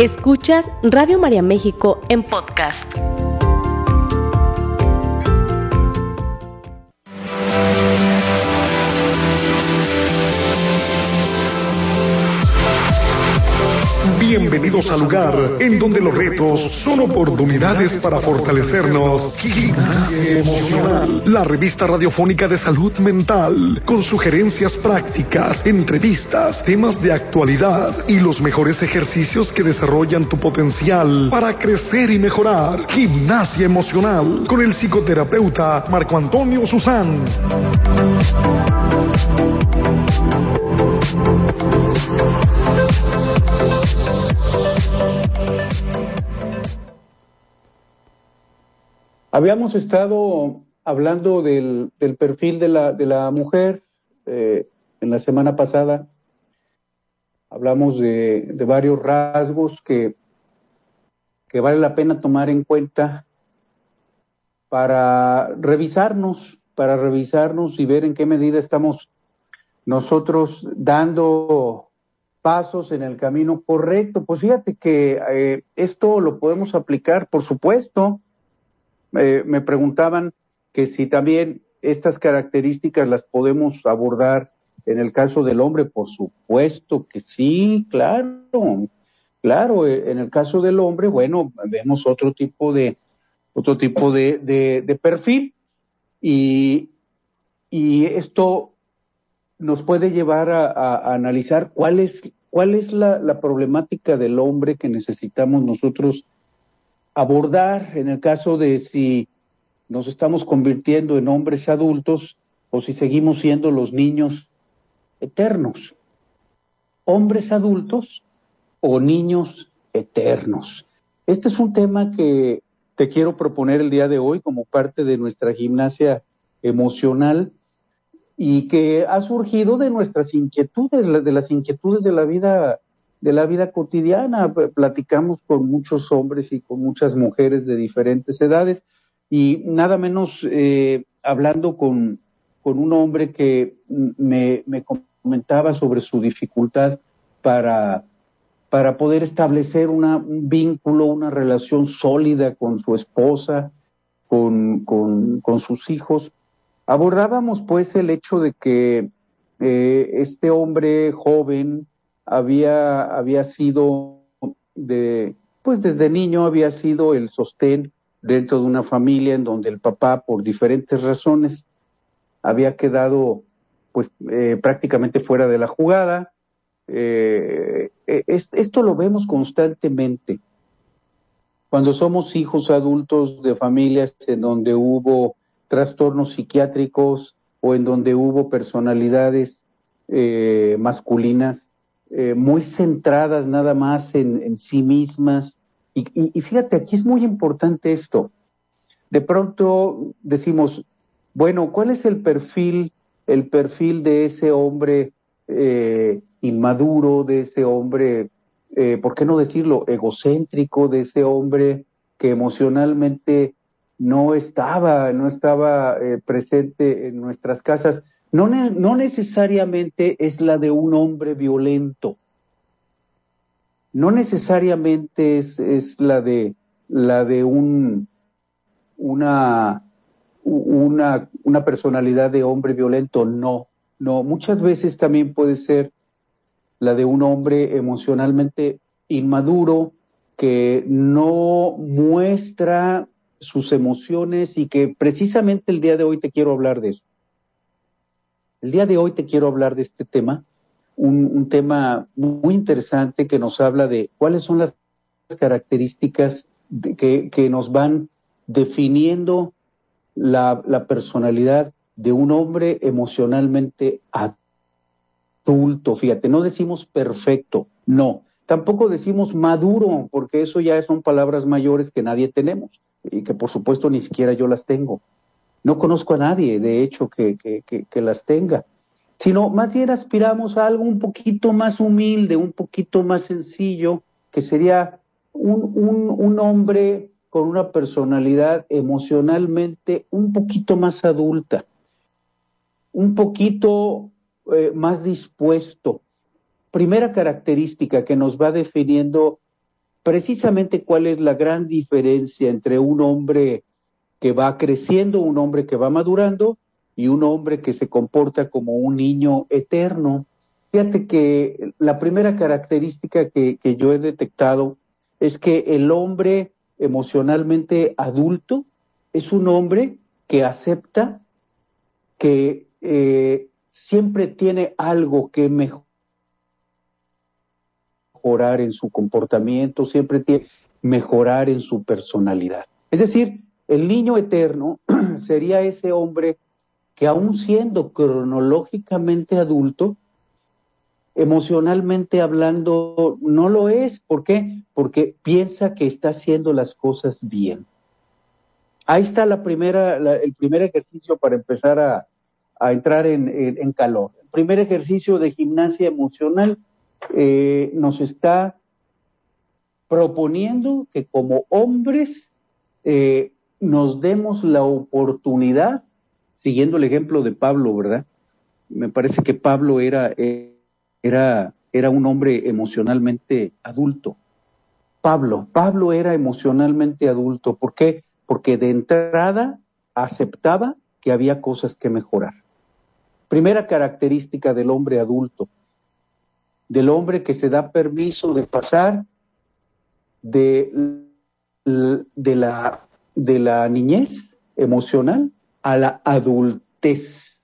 Escuchas Radio María México en podcast. Bienvenidos al lugar en donde los retos son oportunidades para fortalecernos. Gimnasia Emocional, la revista radiofónica de salud mental, con sugerencias prácticas, entrevistas, temas de actualidad y los mejores ejercicios que desarrollan tu potencial para crecer y mejorar. Gimnasia Emocional, con el psicoterapeuta Marco Antonio Susán. Habíamos estado hablando del, perfil de la, de la mujer eh, en la semana pasada. Hablamos de, de varios rasgos que, que vale la pena tomar en cuenta para revisarnos, para revisarnos y ver en qué medida estamos nosotros dando pasos en el camino correcto. Pues fíjate que eh, esto lo podemos aplicar, por supuesto, me preguntaban que si también estas características las podemos abordar en el caso del hombre, por supuesto que sí, claro, claro, eh, en el caso del hombre, bueno, vemos otro tipo de, otro tipo de, de, perfil. Y, y esto nos puede llevar a, analizar cuál es, cuál es la, la problemática del hombre que necesitamos nosotros abordar en el caso de si nos estamos convirtiendo en hombres adultos o si seguimos siendo los niños eternos. Hombres adultos o niños eternos. Este es un tema que te quiero proponer el día de hoy como parte de nuestra gimnasia emocional y que ha surgido de nuestras inquietudes, de las inquietudes de la vida de la vida cotidiana. Platicamos con muchos hombres y con muchas mujeres de diferentes edades y nada menos eh, hablando con, con, un hombre que me, me, comentaba sobre su dificultad para, para poder establecer una, un vínculo, una relación sólida con su esposa, con, con, con sus hijos. Abordábamos pues el hecho de que eh, este hombre joven, había, había sido de, pues desde niño había sido el sostén dentro de una familia en donde el papá, por diferentes razones, había quedado pues eh, prácticamente fuera de la jugada. Eh, e, esto lo vemos constantemente. Cuando somos hijos adultos de familias en donde hubo trastornos psiquiátricos o en donde hubo personalidades eh, masculinas eh, muy centradas nada más en, sí mismas. Y, fíjate, aquí es muy importante esto. De pronto decimos, bueno, ¿cuál es el perfil, el perfil de ese hombre eh, inmaduro, de ese hombre, eh, ¿por qué no decirlo, egocéntrico, de ese hombre que emocionalmente no estaba, no estaba presente en nuestras casas? No, necesariamente es la de un hombre violento, no necesariamente es, es la de la de un una, una, una personalidad de hombre violento, no, no, muchas veces también puede ser la de un hombre emocionalmente inmaduro que no muestra sus emociones y que precisamente el día de hoy te quiero hablar de eso. El día de hoy te quiero hablar de este tema, un, tema muy interesante que nos habla de cuáles son las características que, nos van definiendo la, la, personalidad de un hombre emocionalmente adulto. Fíjate, no decimos perfecto, no. Tampoco decimos maduro, porque eso ya son palabras mayores que nadie tenemos y que por supuesto ni siquiera yo las tengo. No conozco a nadie, de hecho, que, que, que, las tenga, sino más bien aspiramos a algo un poquito más humilde, un poquito más sencillo, que sería un, un, un hombre con una personalidad emocionalmente un poquito más adulta, un poquito eh, más dispuesto. Primera característica que nos va definiendo precisamente cuál es la gran diferencia entre un hombre que va creciendo, un hombre que va madurando y un hombre que se comporta como un niño eterno. Fíjate que la primera característica que, yo he detectado es que el hombre emocionalmente adulto es un hombre que acepta que eh, siempre tiene algo que mejorar en su comportamiento, siempre tiene mejorar en su personalidad. Es decir, el niño eterno sería ese hombre que aún siendo cronológicamente adulto, emocionalmente hablando, no lo es. ¿Por qué? Porque piensa que está haciendo las cosas bien. Ahí está la primera, el primer ejercicio para empezar a, entrar en, calor. El primer ejercicio de gimnasia emocional eh, nos está proponiendo que como hombres eh, nos demos la oportunidad siguiendo el ejemplo de Pablo, ¿verdad? Me parece que Pablo era, era, era un hombre emocionalmente adulto. Pablo, Pablo era emocionalmente adulto. ¿Por qué? Porque de entrada aceptaba que había cosas que mejorar. Primera característica del hombre adulto, del hombre que se da permiso de pasar de, de, la, de la niñez emocional a la adultez,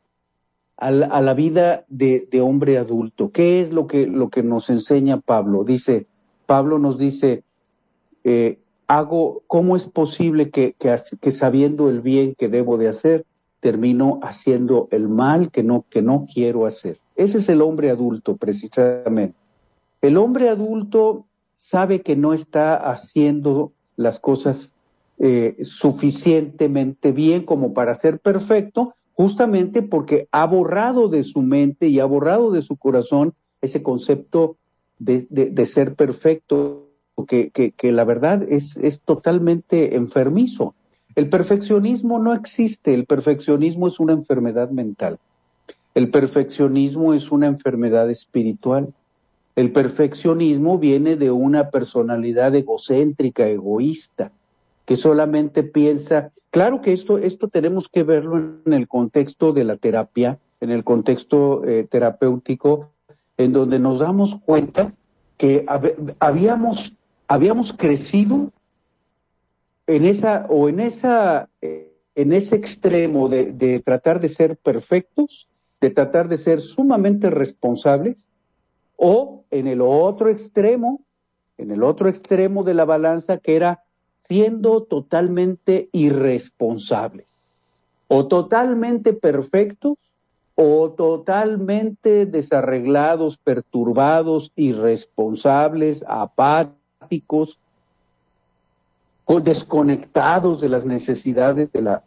a la, vida de, hombre adulto. ¿Qué es lo que, lo que nos enseña Pablo? Dice, Pablo nos dice, eh, hago, ¿cómo es posible que, que, sabiendo el bien que debo de hacer, termino haciendo el mal que no, que no quiero hacer? Ese es el hombre adulto, precisamente. El hombre adulto sabe que no está haciendo las cosas eh, suficientemente bien como para ser perfecto, justamente porque ha borrado de su mente y ha borrado de su corazón ese concepto de, de, ser perfecto, que, que, que, la verdad es, es totalmente enfermizo. El perfeccionismo no existe, el perfeccionismo es una enfermedad mental. El perfeccionismo es una enfermedad espiritual. El perfeccionismo viene de una personalidad egocéntrica, egoísta que solamente piensa, claro que esto, esto tenemos que verlo en el contexto de la terapia, en el contexto eh, terapéutico, en donde nos damos cuenta que habíamos, habíamos crecido en esa, o en esa, eh, en ese extremo de, de tratar de ser perfectos, de tratar de ser sumamente responsables, o en el otro extremo, en el otro extremo de la balanza que era siendo totalmente irresponsables, o totalmente perfectos, o totalmente desarreglados, perturbados, irresponsables, apáticos, desconectados de las necesidades de la,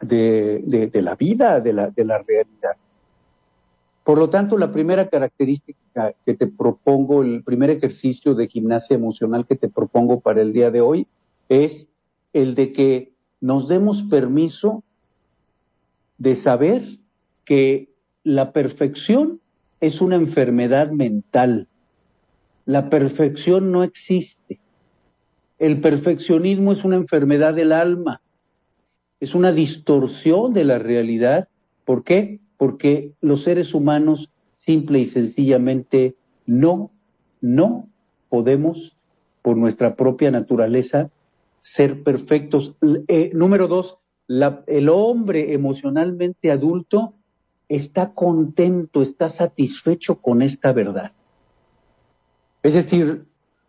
de, de, la vida, de la, de la realidad. Por lo tanto, la primera característica que te propongo, el primer ejercicio de gimnasia emocional que te propongo para el día de hoy es el de que nos demos permiso de saber que la perfección es una enfermedad mental. La perfección no existe. El perfeccionismo es una enfermedad del alma. Es una distorsión de la realidad. ¿Por qué? Porque los seres humanos simple y sencillamente no, no podemos, por nuestra propia naturaleza, ser perfectos. Eh, número dos, el hombre emocionalmente adulto está contento, está satisfecho con esta verdad. Es decir,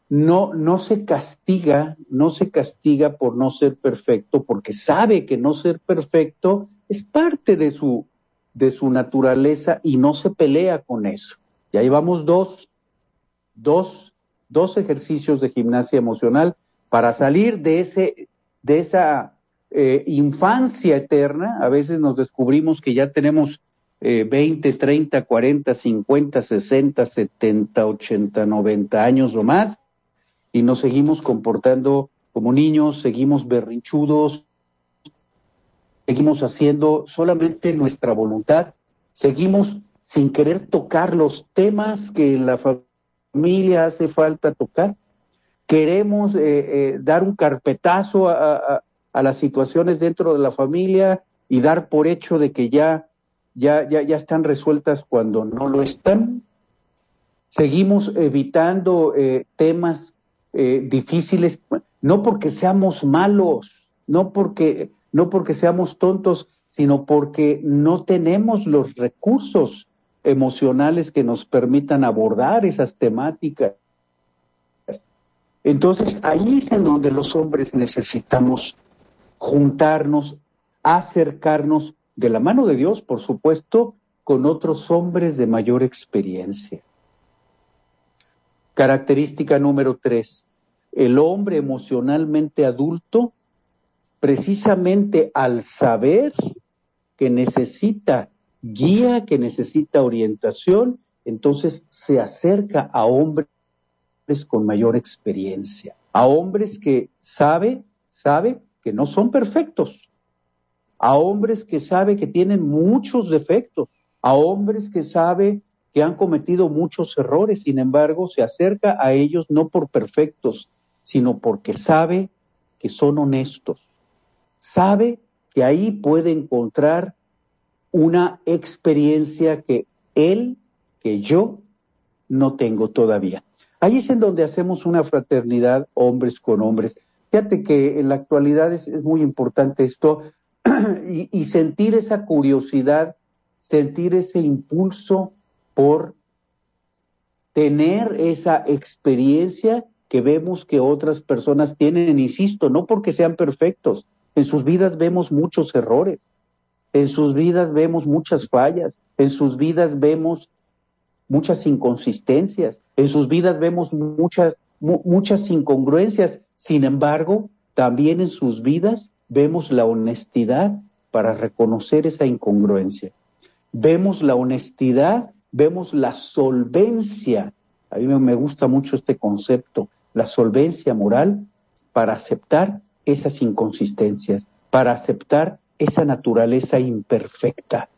no, no se castiga, no se castiga por no ser perfecto, porque sabe que no ser perfecto es parte de su, de su naturaleza y no se pelea con eso. Y ahí vamos dos, dos, dos ejercicios de gimnasia emocional para salir de, ese, de esa eh, infancia eterna, a veces nos descubrimos que ya tenemos eh, 20, 30, 40, 50, 60, 70, 80, 90 años o más, y nos seguimos comportando como niños, seguimos berrinchudos, seguimos haciendo solamente nuestra voluntad, seguimos sin querer tocar los temas que en la familia hace falta tocar, queremos eh, dar un carpetazo a, las situaciones dentro de la familia y dar por hecho de que ya, ya, ya, ya están resueltas cuando no lo están. Seguimos evitando temas difíciles, no porque seamos malos, no porque, no porque seamos tontos, sino porque no tenemos los recursos emocionales que nos permitan abordar esas temáticas. Entonces, ahí es en donde los hombres necesitamos juntarnos, acercarnos de la mano de Dios, por supuesto, con otros hombres de mayor experiencia. Característica número tres, el hombre emocionalmente adulto, precisamente al saber que necesita guía, que necesita orientación, entonces se acerca a hombres con mayor experiencia, a hombres que sabe, sabe que no son perfectos, a hombres que sabe que tienen muchos defectos, a hombres que sabe que han cometido muchos errores, sin embargo, se acerca a ellos no por perfectos, sino porque sabe que son honestos, sabe que ahí puede encontrar una experiencia que él, que yo, no tengo todavía. Ahí es en donde hacemos una fraternidad hombres con hombres. Fíjate que en la actualidad es, muy importante esto y, y sentir esa curiosidad, sentir ese impulso por tener esa experiencia que vemos que otras personas tienen, insisto, no porque sean perfectos, en sus vidas vemos muchos errores, en sus vidas vemos muchas fallas, en sus vidas vemos muchas inconsistencias, en sus vidas vemos muchas, muchas incongruencias. Sin embargo, también en sus vidas vemos la honestidad para reconocer esa incongruencia. Vemos la honestidad, vemos la solvencia. A mí me gusta mucho este concepto, la solvencia moral para aceptar esas inconsistencias, para aceptar esa naturaleza imperfecta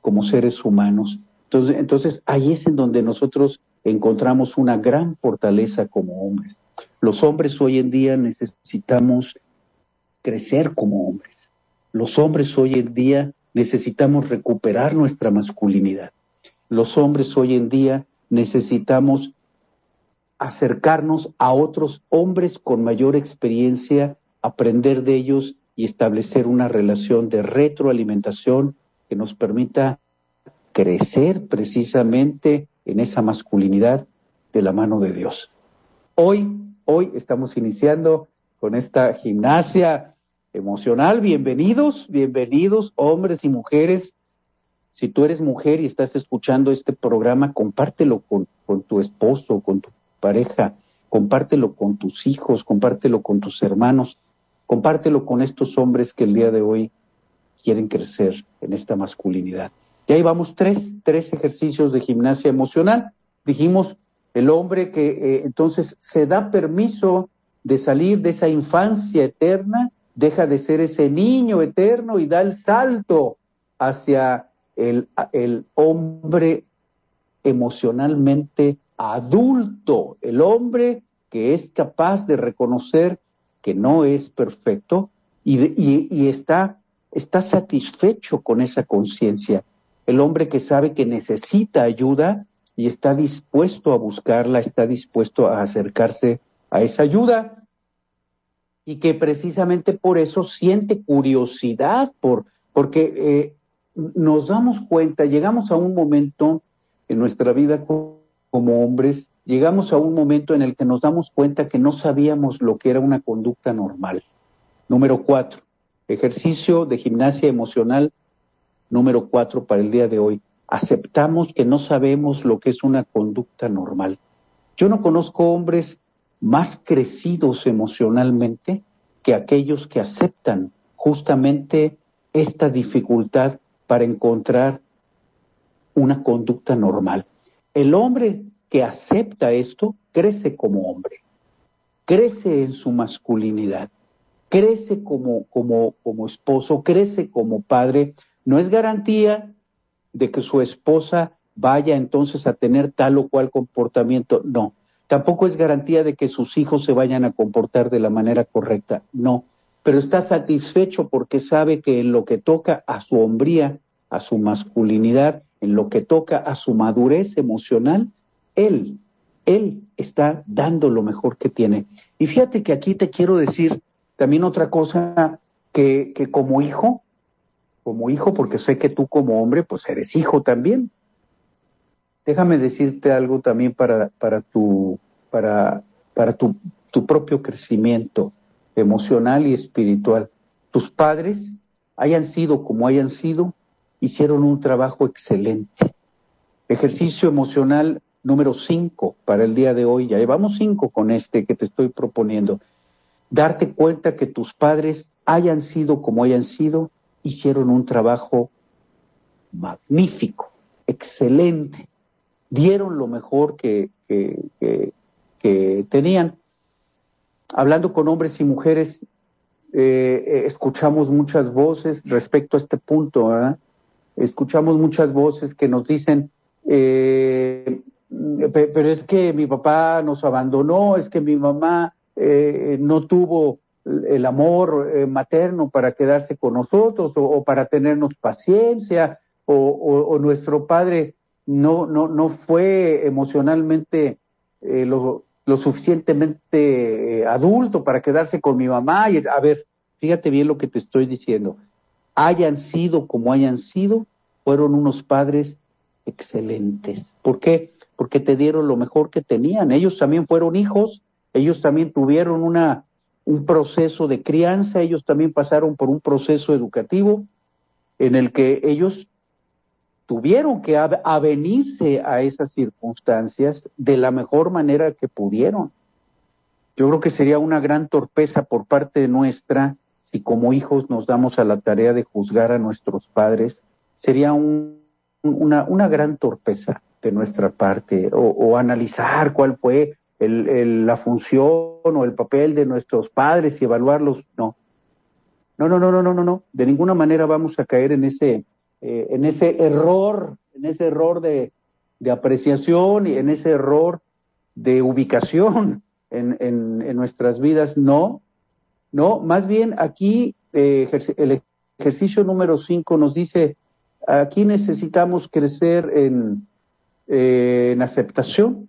como seres humanos. Entonces, entonces ahí es en donde nosotros encontramos una gran fortaleza como hombres. Los hombres hoy en día necesitamos crecer como hombres. Los hombres hoy en día necesitamos recuperar nuestra masculinidad. Los hombres hoy en día necesitamos acercarnos a otros hombres con mayor experiencia aprender de ellos y establecer una relación de retroalimentación que nos permita crecer precisamente en esa masculinidad de la mano de Dios. Hoy, hoy estamos iniciando con esta gimnasia emocional. Bienvenidos, bienvenidos hombres y mujeres. Si tú eres mujer y estás escuchando este programa, compártelo con, tu esposo, con tu pareja, compártelo con tus hijos, compártelo con tus hermanos Compártelo con estos hombres que el día de hoy quieren crecer en esta masculinidad. Y ahí vamos tres, tres ejercicios de gimnasia emocional. Dijimos, el hombre que eh, entonces se da permiso de salir de esa infancia eterna, deja de ser ese niño eterno y da el salto hacia el, el hombre emocionalmente adulto, el hombre que es capaz de reconocer que no es perfecto y, está, está satisfecho con esa conciencia. El hombre que sabe que necesita ayuda y está dispuesto a buscarla, está dispuesto a acercarse a esa ayuda y que precisamente por eso siente curiosidad, por, porque eh, nos damos cuenta, llegamos a un momento en nuestra vida como hombres llegamos a un momento en el que nos damos cuenta que no sabíamos lo que era una conducta normal. Número cuatro, ejercicio de gimnasia emocional número cuatro para el día de hoy. Aceptamos que no sabemos lo que es una conducta normal. Yo no conozco hombres más crecidos emocionalmente que aquellos que aceptan justamente esta dificultad para encontrar una conducta normal. El hombre que acepta esto crece como hombre, crece en su masculinidad, crece como, como, como esposo, crece como padre. No es garantía de que su esposa vaya entonces a tener tal o cual comportamiento, no. Tampoco es garantía de que sus hijos se vayan a comportar de la manera correcta, no. Pero está satisfecho porque sabe que en lo que toca a su hombría, a su masculinidad, en lo que toca a su madurez emocional, él, él está dando lo mejor que tiene. Y fíjate que aquí te quiero decir también otra cosa que, que como hijo, como hijo, porque sé que tú como hombre, pues eres hijo también, déjame decirte algo también para, para, tu, para, para tu, tu propio crecimiento emocional y espiritual. Tus padres, hayan sido como hayan sido, hicieron un trabajo excelente. Ejercicio emocional número cinco para el día de hoy. Ya llevamos cinco con este que te estoy proponiendo. Darte cuenta que tus padres, hayan sido como hayan sido, hicieron un trabajo magnífico, excelente dieron lo mejor que, que, tenían. Hablando con hombres y mujeres, eh, eh, escuchamos muchas voces respecto a este punto, Escuchamos muchas voces que nos dicen, eh, pero es que mi papá nos abandonó, es que mi mamá no tuvo el amor materno para quedarse con nosotros o, para tenernos paciencia, o, nuestro padre no, no, no fue emocionalmente eh, lo, lo, suficientemente eh, adulto para quedarse con mi mamá. Y, a ver, fíjate bien lo que te estoy diciendo. Hayan sido como hayan sido, fueron unos padres excelentes. ¿Por qué? Porque te dieron lo mejor que tenían. Ellos también fueron hijos, ellos también tuvieron una, un proceso de crianza, ellos también pasaron por un proceso educativo en el que ellos tuvieron que avenirse a esas circunstancias de la mejor manera que pudieron. Yo creo que sería una gran torpeza por parte nuestra si como hijos nos damos a la tarea de juzgar a nuestros padres. Sería una, una gran torpeza de nuestra parte o, analizar cuál fue la función o el papel de nuestros padres y evaluarlos. No. No, no, no, no, no, no, no. De ninguna manera vamos a caer en ese, eh, en ese error, en ese error de, apreciación y en ese error de ubicación en, en, nuestras vidas. No, no, más bien aquí eh, el ejercicio número 5 nos dice, aquí necesitamos crecer en, eh, en aceptación,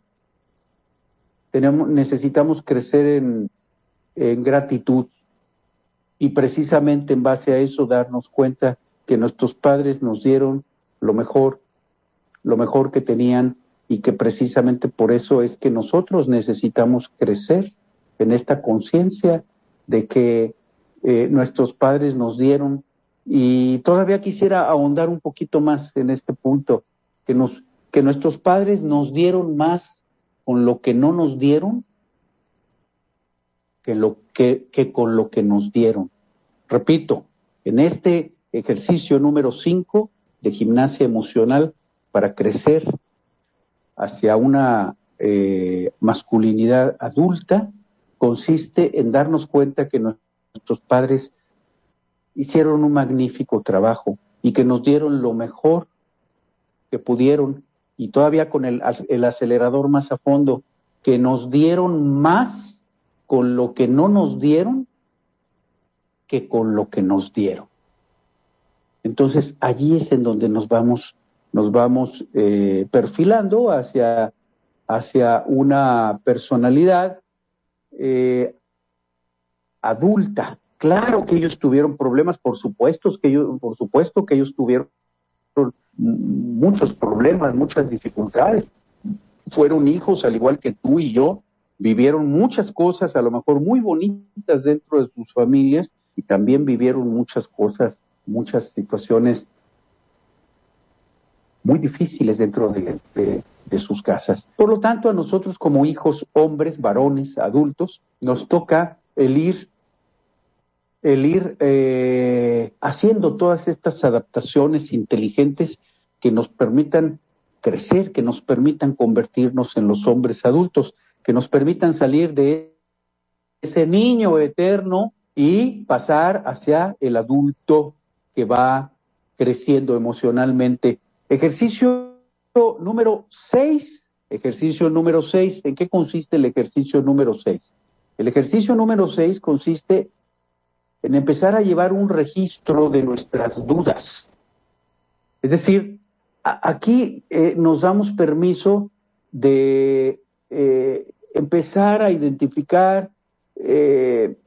tenemos, necesitamos crecer en, en gratitud y precisamente en base a eso darnos cuenta que nuestros padres nos dieron lo mejor, lo mejor que tenían y que precisamente por eso es que nosotros necesitamos crecer en esta conciencia de que eh, nuestros padres nos dieron. Y todavía quisiera ahondar un poquito más en este punto que nos que nuestros padres nos dieron más con lo que no nos dieron que lo que, con lo que nos dieron. Repito en este ejercicio número 5 de gimnasia emocional para crecer hacia una eh, masculinidad adulta consiste en darnos cuenta que nuestros padres hicieron un magnífico trabajo y que nos dieron lo mejor que pudieron y todavía con el, el acelerador más a fondo, que nos dieron más con lo que no nos dieron que con lo que nos dieron. Entonces allí es en donde nos vamos, nos vamos eh, perfilando hacia, hacia una personalidad eh, adulta. Claro que ellos tuvieron problemas, por supuesto que ellos, por supuesto que ellos tuvieron muchos problemas, muchas dificultades. Fueron hijos, al igual que tú y yo, vivieron muchas cosas, a lo mejor muy bonitas dentro de sus familias, y también vivieron muchas cosas muchas situaciones muy difíciles dentro de, sus casas. Por lo tanto, a nosotros como hijos, hombres, varones, adultos, nos toca el ir, el ir eh, haciendo todas estas adaptaciones inteligentes que nos permitan crecer, que nos permitan convertirnos en los hombres adultos, que nos permitan salir de ese niño eterno y pasar hacia el adulto que va creciendo emocionalmente. Ejercicio número 6, Ejercicio número 6. ¿En qué consiste el ejercicio número 6? El ejercicio número 6 consiste en empezar a llevar un registro de nuestras dudas. Es decir, aquí eh, nos damos permiso de eh, empezar a identificar eh,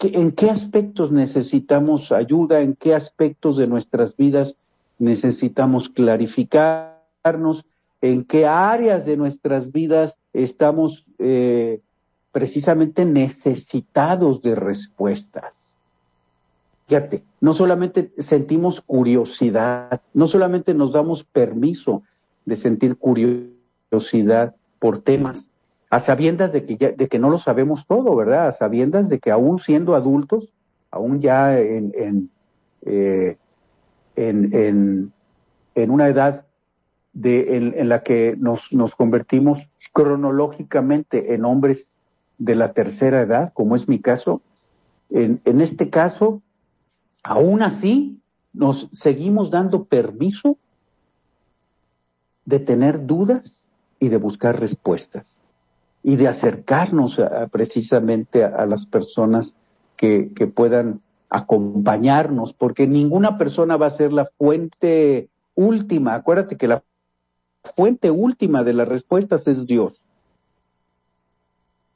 en qué aspectos necesitamos ayuda, en qué aspectos de nuestras vidas necesitamos clarificarnos, en qué áreas de nuestras vidas estamos precisamente necesitados de respuestas. Fíjate, no solamente sentimos curiosidad, no solamente nos damos permiso de sentir curiosidad por temas, a sabiendas de que, que no lo sabemos todo, ¿verdad? A sabiendas de que aún siendo adultos, aún ya en, en, eh, en, una edad en, la que nos, convertimos cronológicamente en hombres de la tercera edad, como es mi caso, en este caso, aún así, nos seguimos dando permiso de tener dudas y de buscar respuestas y de acercarnos precisamente a, las personas que, puedan acompañarnos, porque ninguna persona va a ser la fuente última. Acuérdate que la fuente última de las respuestas es Dios.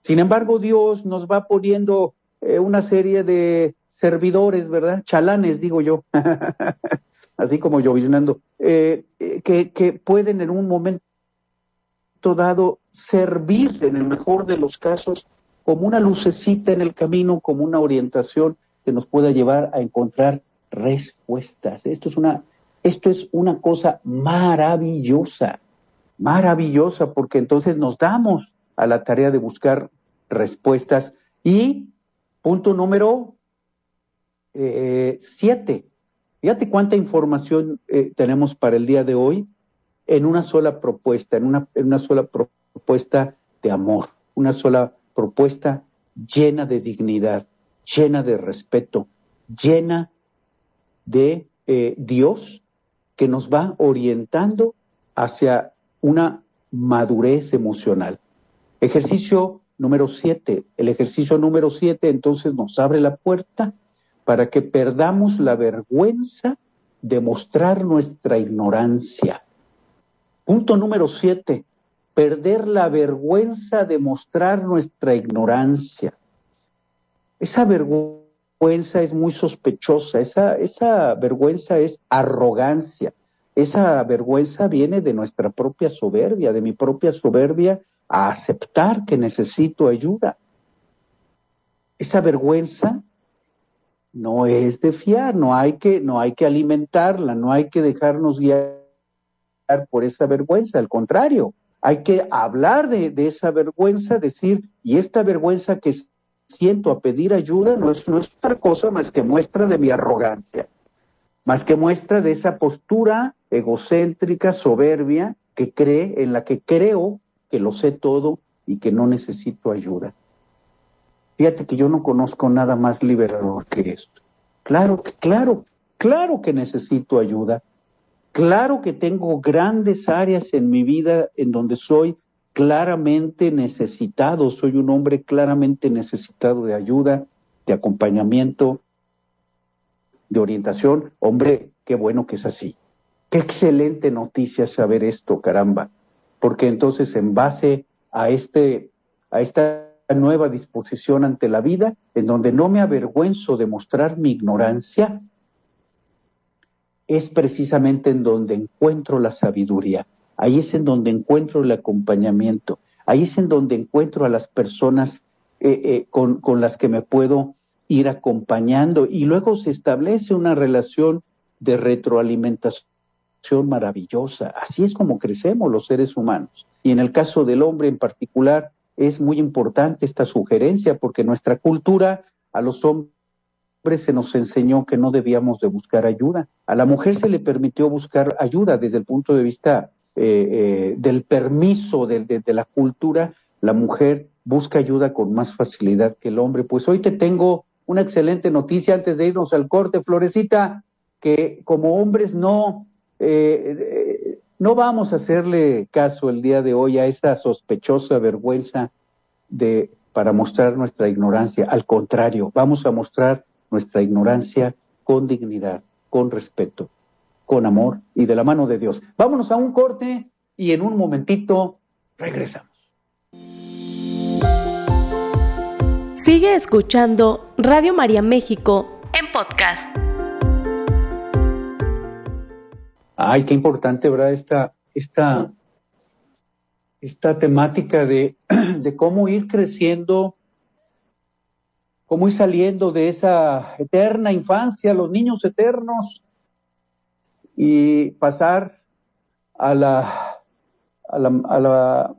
Sin embargo, Dios nos va poniendo eh, una serie de servidores, ¿verdad? Chalanes, digo yo, así como lloviznando, eh, eh, que, que pueden en un momento dado servir en el mejor de los casos como una lucecita en el camino, como una orientación que nos pueda llevar a encontrar respuestas. Esto es una, esto es una cosa maravillosa, maravillosa, porque entonces nos damos a la tarea de buscar respuestas. Y punto número eh, siete. Fíjate cuánta información eh, tenemos para el día de hoy en una sola propuesta, en una, en una sola propuesta de amor, una sola propuesta llena de dignidad, llena de respeto, llena de eh, Dios que nos va orientando hacia una madurez emocional. Ejercicio número siete. El ejercicio número siete entonces nos abre la puerta para que perdamos la vergüenza de mostrar nuestra ignorancia. Punto número siete, perder la vergüenza de mostrar nuestra ignorancia. Esa vergüenza es muy sospechosa, esa, esa vergüenza es arrogancia, esa vergüenza viene de nuestra propia soberbia, de mi propia soberbia a aceptar que necesito ayuda. Esa vergüenza no es de fiar, no hay que, no hay que alimentarla, no hay que dejarnos guiar por esa vergüenza, al contrario, hay que hablar de, esa vergüenza, decir, y esta vergüenza que siento a pedir ayuda no es, no es otra cosa más que muestra de mi arrogancia, más que muestra de esa postura egocéntrica, soberbia, que cree, en la que creo que lo sé todo y que no necesito ayuda. Fíjate que yo no conozco nada más liberador que esto. Claro que, claro, claro que necesito ayuda, Claro que tengo grandes áreas en mi vida en donde soy claramente necesitado, soy un hombre claramente necesitado de ayuda, de acompañamiento, de orientación. Hombre, qué bueno que es así. Qué excelente noticia saber esto, caramba. Porque entonces en base a este a esta nueva disposición ante la vida, en donde no me avergüenzo de mostrar mi ignorancia, es precisamente en donde encuentro la sabiduría, ahí es en donde encuentro el acompañamiento, ahí es en donde encuentro a las personas eh, eh, con, con las que me puedo ir acompañando y luego se establece una relación de retroalimentación maravillosa. Así es como crecemos los seres humanos. Y en el caso del hombre en particular, es muy importante esta sugerencia porque nuestra cultura a los hombres se nos enseñó que no debíamos de buscar ayuda. A la mujer se le permitió buscar ayuda desde el punto de vista eh, eh, del permiso de, la cultura. La mujer busca ayuda con más facilidad que el hombre. Pues hoy te tengo una excelente noticia antes de irnos al corte, Florecita, que como hombres no, eh, no vamos a hacerle caso el día de hoy a esa sospechosa vergüenza de para mostrar nuestra ignorancia. Al contrario, vamos a mostrar nuestra ignorancia con dignidad, con respeto, con amor y de la mano de Dios. Vámonos a un corte y en un momentito regresamos. Sigue escuchando Radio María México en podcast. Ay, qué importante, ¿verdad? Esta, esta, esta temática de, cómo ir creciendo, cómo ir saliendo de esa eterna infancia, los niños eternos, y pasar a la, a la, a la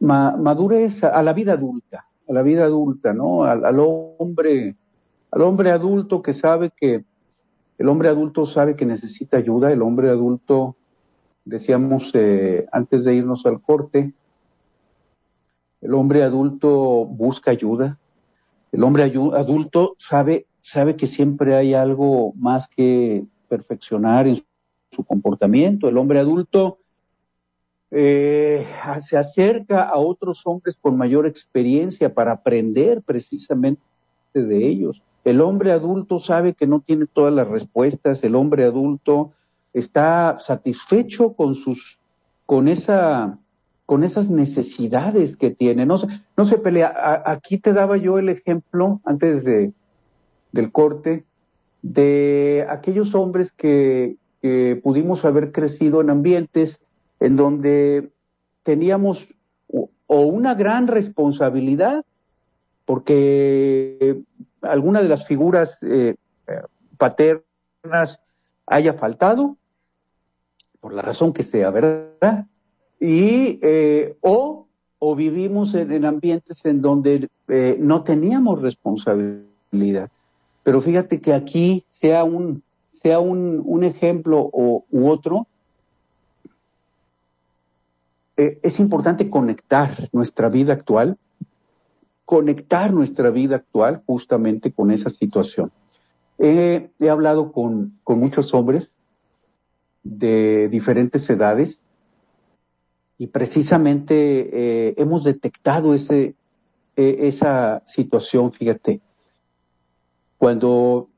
madurez, a la vida adulta, a la vida adulta, ¿no? Al, hombre, al hombre adulto que sabe que, el hombre adulto sabe que necesita ayuda, el hombre adulto, decíamos eh, antes de irnos al corte, el hombre adulto busca ayuda, el hombre adulto sabe, sabe que siempre hay algo más que perfeccionar en su comportamiento, el hombre adulto eh, se acerca a otros hombres con mayor experiencia para aprender precisamente de ellos. El hombre adulto sabe que no tiene todas las respuestas, el hombre adulto está satisfecho con sus, con esa, con esas necesidades que tiene. No, no se pelea. aquí te daba yo el ejemplo antes de, del corte de aquellos hombres que, que pudimos haber crecido en ambientes en donde teníamos o una gran responsabilidad porque alguna de las figuras eh, paternas haya faltado, por la razón que sea, ¿verdad? Y, eh, o, o vivimos en, ambientes en donde eh, no teníamos responsabilidad. Pero fíjate que aquí sea un, sea un, un ejemplo u otro, es importante conectar nuestra vida actual conectar nuestra vida actual justamente con esa situación. he hablado con, muchos hombres de diferentes edades y precisamente eh, hemos detectado ese, e, esa situación, fíjate, cuando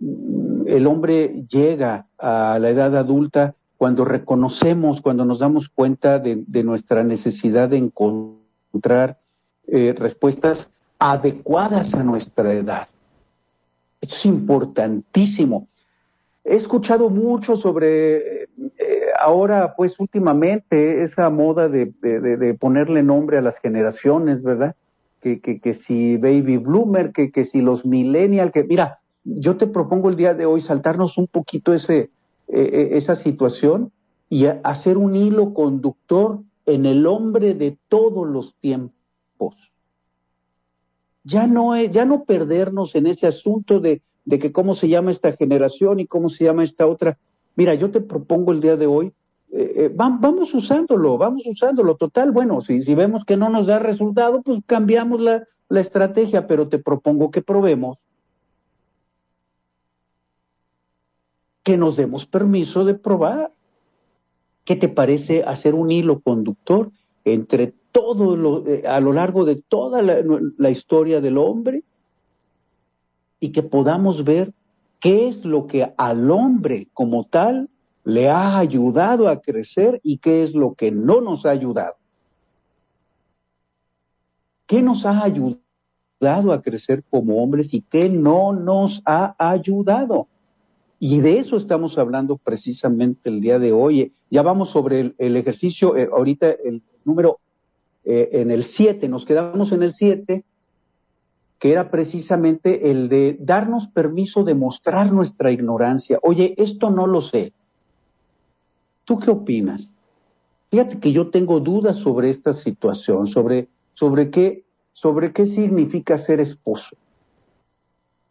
el hombre llega a la edad adulta, cuando reconocemos, cuando nos damos cuenta de nuestra necesidad de encontrar eh, respuestas adecuadas a nuestra edad. Eso es importantísimo. He escuchado mucho sobre, eh, ahora pues últimamente, esa moda de, ponerle nombre a las generaciones, ¿verdad? Que, que, que si baby bloomer, que, que si los millennial, que mira, yo te propongo el día de hoy saltarnos un poquito ese, eh, esa situación y hacer un hilo conductor en el hombre de todos los tiempos ya no, ya no perdernos en ese asunto de, de que cómo se llama esta generación y cómo se llama esta otra. Mira, yo te propongo el día de hoy, eh, eh, vamos usándolo, vamos usándolo. Total, bueno, si, si vemos que no nos da resultado, pues cambiamos la, la estrategia, pero te propongo que probemos que nos demos permiso de probar. ¿Qué te parece hacer un hilo conductor entre todo lo, eh, a lo largo de toda la, historia del hombre y que podamos ver qué es lo que al hombre como tal le ha ayudado a crecer y qué es lo que no nos ha ayudado. ¿Qué nos ha ayudado a crecer como hombres y qué no nos ha ayudado? Y de eso estamos hablando precisamente el día de hoy. Ya vamos sobre el, ejercicio, eh, ahorita el número eh, en el 7, nos quedamos en el 7, que era precisamente el de darnos permiso de mostrar nuestra ignorancia. Oye, esto no lo sé. ¿Tú qué opinas? Fíjate que yo tengo dudas sobre esta situación, sobre, sobre, qué, sobre qué significa ser esposo.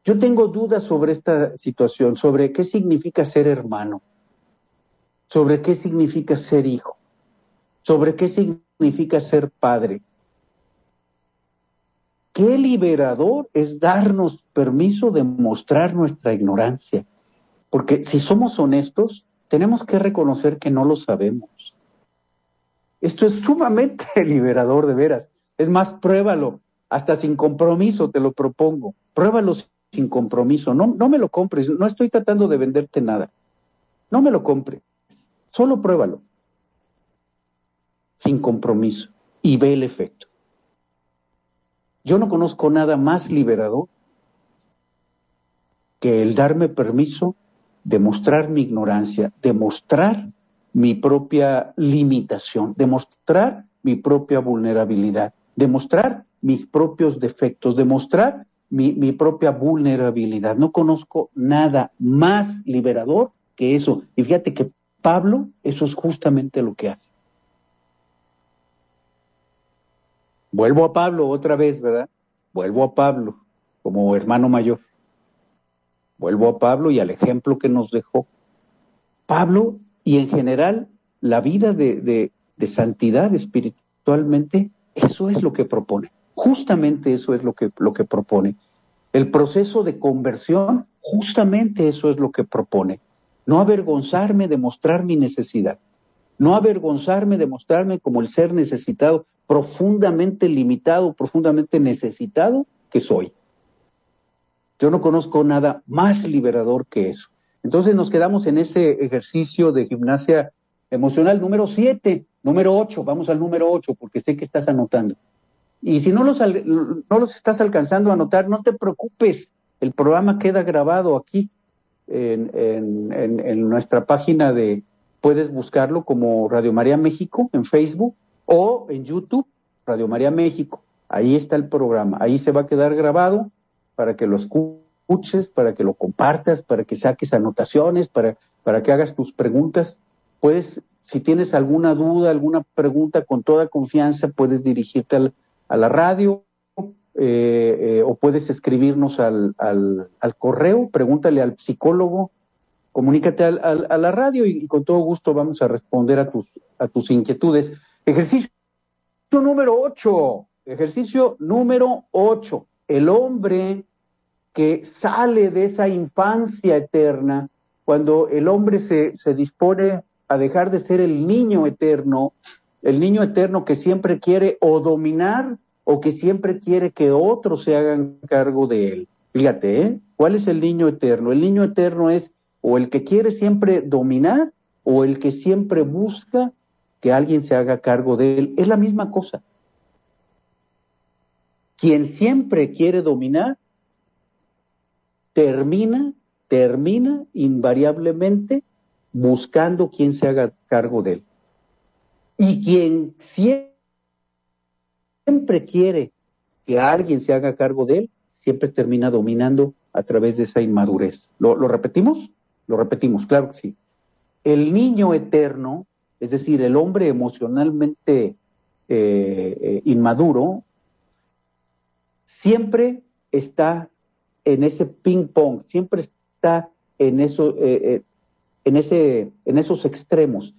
Yo tengo dudas sobre esta situación, sobre qué significa ser hermano, sobre qué significa ser hijo, sobre qué significa significa ser padre. Qué liberador es darnos permiso de mostrar nuestra ignorancia. Porque si somos honestos, tenemos que reconocer que no lo sabemos. Esto es sumamente liberador, de veras. Es más, pruébalo, hasta sin compromiso te lo propongo. Pruébalo sin compromiso. No, no me lo compres, no estoy tratando de venderte nada. No me lo compres, solo pruébalo. Sin compromiso y ve el efecto. Yo no conozco nada más liberador que el darme permiso de mostrar mi ignorancia, de mostrar mi propia limitación, demostrar mi propia vulnerabilidad, demostrar mis propios defectos, demostrar mi, mi propia vulnerabilidad. No conozco nada más liberador que eso. Y fíjate que Pablo, eso es justamente lo que hace. Vuelvo a Pablo otra vez, ¿verdad? Vuelvo a Pablo como hermano mayor. Vuelvo a Pablo y al ejemplo que nos dejó. Pablo y en general la vida de, santidad espiritualmente, eso es lo que propone. Justamente eso es lo que, lo que propone. El proceso de conversión, justamente eso es lo que propone. No avergonzarme de mostrar mi necesidad. No avergonzarme de mostrarme como el ser necesitado, profundamente limitado, profundamente necesitado que soy. Yo no conozco nada más liberador que eso. Entonces nos quedamos en ese ejercicio de gimnasia emocional número 7, número 8, vamos al número 8 porque sé que estás anotando. Y si no los, no los estás alcanzando a anotar, no te preocupes, el programa queda grabado aquí en, en, en nuestra página de, puedes buscarlo como Radio María México en Facebook o en YouTube, Radio María México. Ahí está el programa, ahí se va a quedar grabado para que lo escuches, para que lo compartas, para que saques anotaciones, para, para que hagas tus preguntas. Puedes, si tienes alguna duda, alguna pregunta, con toda confianza puedes dirigirte a la radio eh, eh, o puedes escribirnos al, al, al, correo, pregúntale al psicólogo, comunícate al, a la radio y, y, con todo gusto vamos a responder a tus, a tus inquietudes. Ejercicio número 8, ejercicio número 8 el hombre que sale de esa infancia eterna, cuando el hombre se, se dispone a dejar de ser el niño eterno, el niño eterno que siempre quiere o dominar o que siempre quiere que otros se hagan cargo de él. Fíjate, ¿eh? ¿Cuál es el niño eterno? El niño eterno es o el que quiere siempre dominar o el que siempre busca que alguien se haga cargo de él. Es la misma cosa. Quien siempre quiere dominar, termina, termina invariablemente buscando quien se haga cargo de él. Y quien siempre quiere que alguien se haga cargo de él, siempre termina dominando a través de esa inmadurez. ¿Lo, repetimos? Lo repetimos, claro que sí. El niño eterno, es decir, el hombre emocionalmente eh, eh, inmaduro, siempre está en ese ping pong, siempre está en eso, eh, en esos extremos.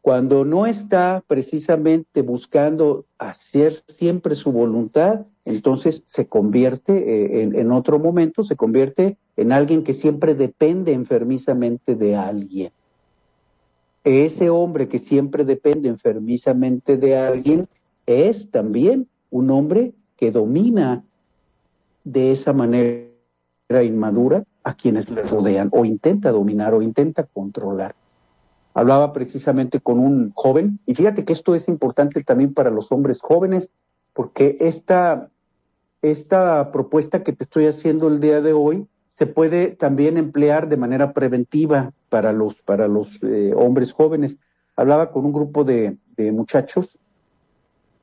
Cuando no está precisamente buscando hacer siempre su voluntad, entonces se convierte en, en otro momento, se convierte en alguien que siempre depende enfermizamente de alguien. Ese hombre que siempre depende enfermizamente de alguien es también un hombre que domina de esa manera inmadura a quienes le rodean o intenta dominar o intenta controlar. Hablaba precisamente con un joven y fíjate que esto es importante también para los hombres jóvenes porque esta, esta propuesta que te estoy haciendo el día de hoy se puede también emplear de manera preventiva para los, para los eh, hombres jóvenes. Hablaba con un grupo de, muchachos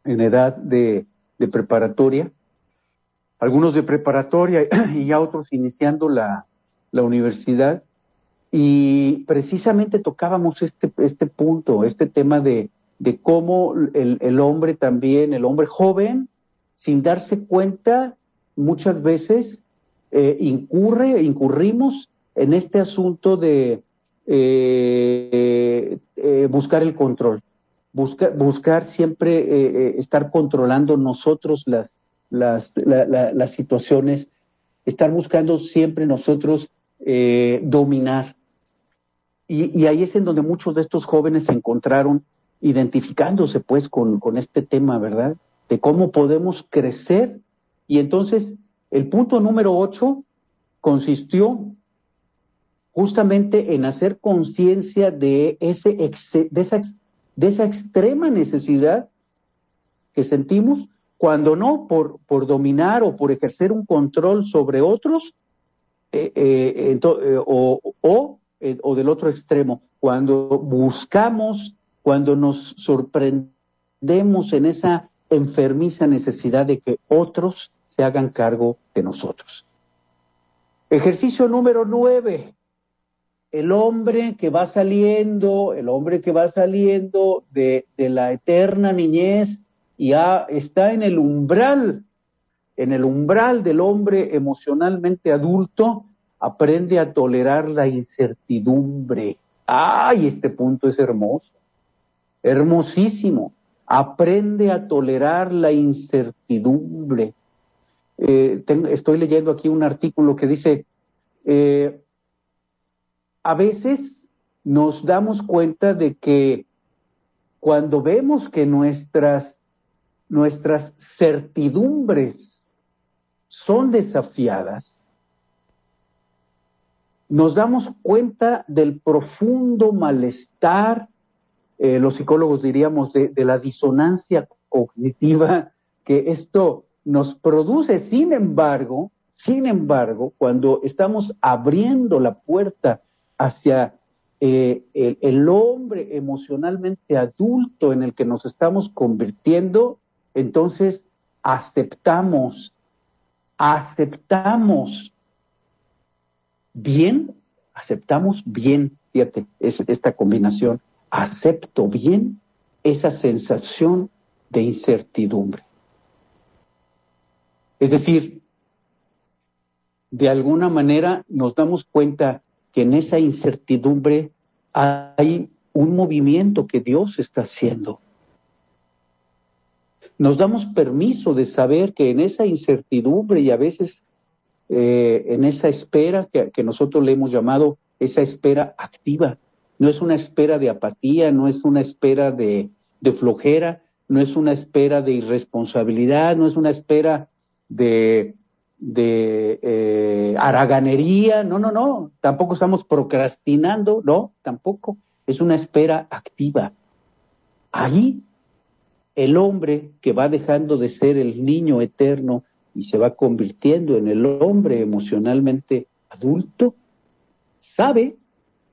en edad de, de preparatoria, algunos de preparatoria y ya otros iniciando la, la universidad. Y precisamente tocábamos este, este punto, este tema de, de cómo el, el, hombre también, el hombre joven, sin darse cuenta, muchas veces eh, incurre, incurrimos en este asunto de eh, eh, buscar el control, buscar, buscar siempre eh, estar controlando nosotros las, las, las situaciones, estar buscando siempre nosotros dominar. Y, y, ahí es en donde muchos de estos jóvenes se encontraron identificándose pues con, con este tema, ¿verdad? De cómo podemos crecer. Y entonces el punto número ocho consistió justamente en hacer conciencia de, de, esa, de esa extrema necesidad que sentimos, cuando no por, dominar o por ejercer un control sobre otros, eh, eh, eh, o del otro extremo, cuando buscamos, cuando nos sorprendemos en esa enfermiza necesidad de que otros se hagan cargo de nosotros. Ejercicio número nueve. El hombre que va saliendo, el hombre que va saliendo de, la eterna niñez y está en el umbral, en el umbral del hombre emocionalmente adulto, aprende a tolerar la incertidumbre. ¡Ay, este punto es hermoso! Hermosísimo. Aprende a tolerar la incertidumbre. Eh, estoy leyendo aquí un artículo que dice, eh, a veces nos damos cuenta de que cuando vemos que nuestras, nuestras certidumbres son desafiadas, nos damos cuenta del profundo malestar, eh, los psicólogos diríamos, de, de la disonancia cognitiva que esto nos produce. Sin embargo, sin embargo, cuando estamos abriendo la puerta hacia eh, el, el, hombre emocionalmente adulto en el que nos estamos convirtiendo, entonces aceptamos, aceptamos bien, aceptamos bien, fíjate, es esta combinación, acepto bien esa sensación de incertidumbre. Es decir, de alguna manera nos damos cuenta que en esa incertidumbre hay un movimiento que Dios está haciendo. Nos damos permiso de saber que en esa incertidumbre y a veces eh, en esa espera que, nosotros le hemos llamado esa espera activa. No es una espera de apatía, no es una espera de, flojera, no es una espera de irresponsabilidad, no es una espera de, de eh, no, no, no, tampoco estamos procrastinando, no, tampoco, es una espera activa. Ahí el hombre que va dejando de ser el niño eterno y se va convirtiendo en el hombre emocionalmente adulto, sabe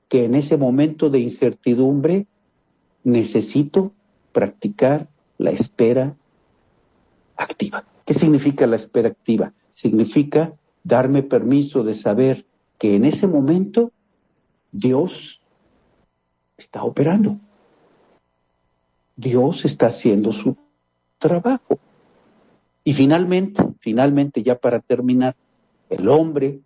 que en ese momento de incertidumbre necesito practicar la espera activa. ¿Qué significa la espera activa? Significa darme permiso de saber que en ese momento Dios está operando. Dios está haciendo su trabajo. Y finalmente, finalmente, ya para terminar, el hombre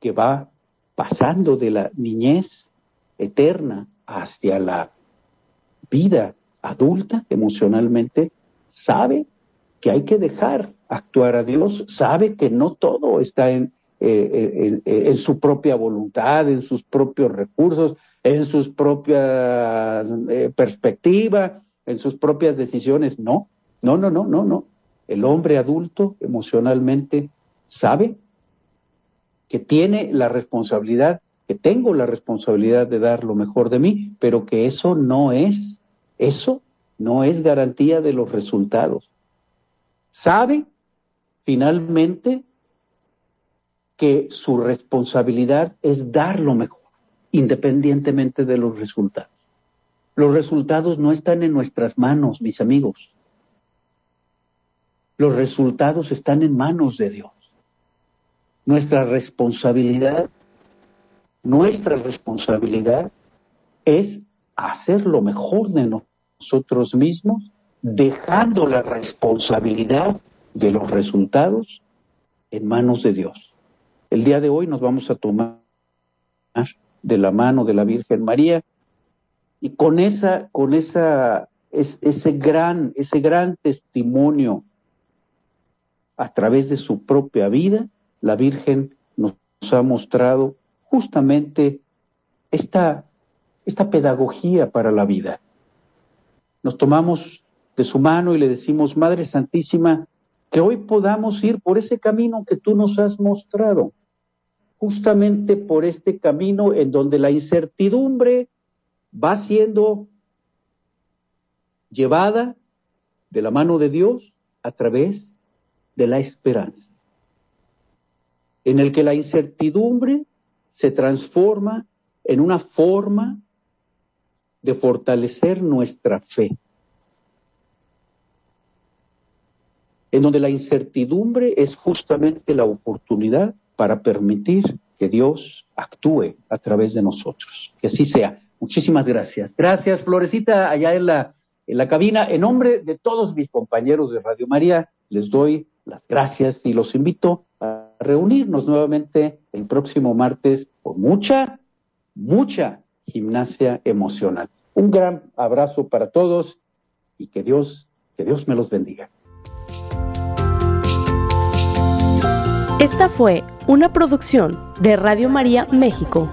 que va pasando de la niñez eterna hacia la vida adulta emocionalmente, sabe que hay que dejar actuar a Dios, sabe que no todo está en, eh, en, su propia voluntad, en sus propios recursos, en sus propias eh, perspectivas, en sus propias decisiones. No, no, no, no, no, no. El hombre adulto emocionalmente sabe que tiene la responsabilidad, que tengo la responsabilidad de dar lo mejor de mí, pero que eso no es, eso no es garantía de los resultados. Sabe finalmente que su responsabilidad es dar lo mejor, independientemente de los resultados. Los resultados no están en nuestras manos, mis amigos. Los resultados están en manos de Dios. Nuestra responsabilidad, nuestra responsabilidad es hacer lo mejor de nosotros mismos, dejando la responsabilidad de los resultados en manos de Dios. El día de hoy nos vamos a tomar de la mano de la Virgen María y con esa, con esa, ese gran, ese gran testimonio a través de su propia vida, la Virgen nos ha mostrado justamente esta, esta pedagogía para la vida. nos tomamos de su mano y le decimos, Madre Santísima, que hoy podamos ir por ese camino que tú nos has mostrado, justamente por este camino en donde la incertidumbre va siendo llevada de la mano de Dios a través de la esperanza, en el que la incertidumbre se transforma en una forma de fortalecer nuestra fe, en donde la incertidumbre es justamente la oportunidad para permitir que Dios actúe a través de nosotros. Que así sea. Muchísimas gracias. Gracias, Florecita, allá en la, cabina. En nombre de todos mis compañeros de Radio María, les doy las gracias y los invito a reunirnos nuevamente el próximo martes por mucha, mucha gimnasia emocional. Un gran abrazo para todos y que Dios, que Dios me los bendiga. Esta fue una producción de Radio María México.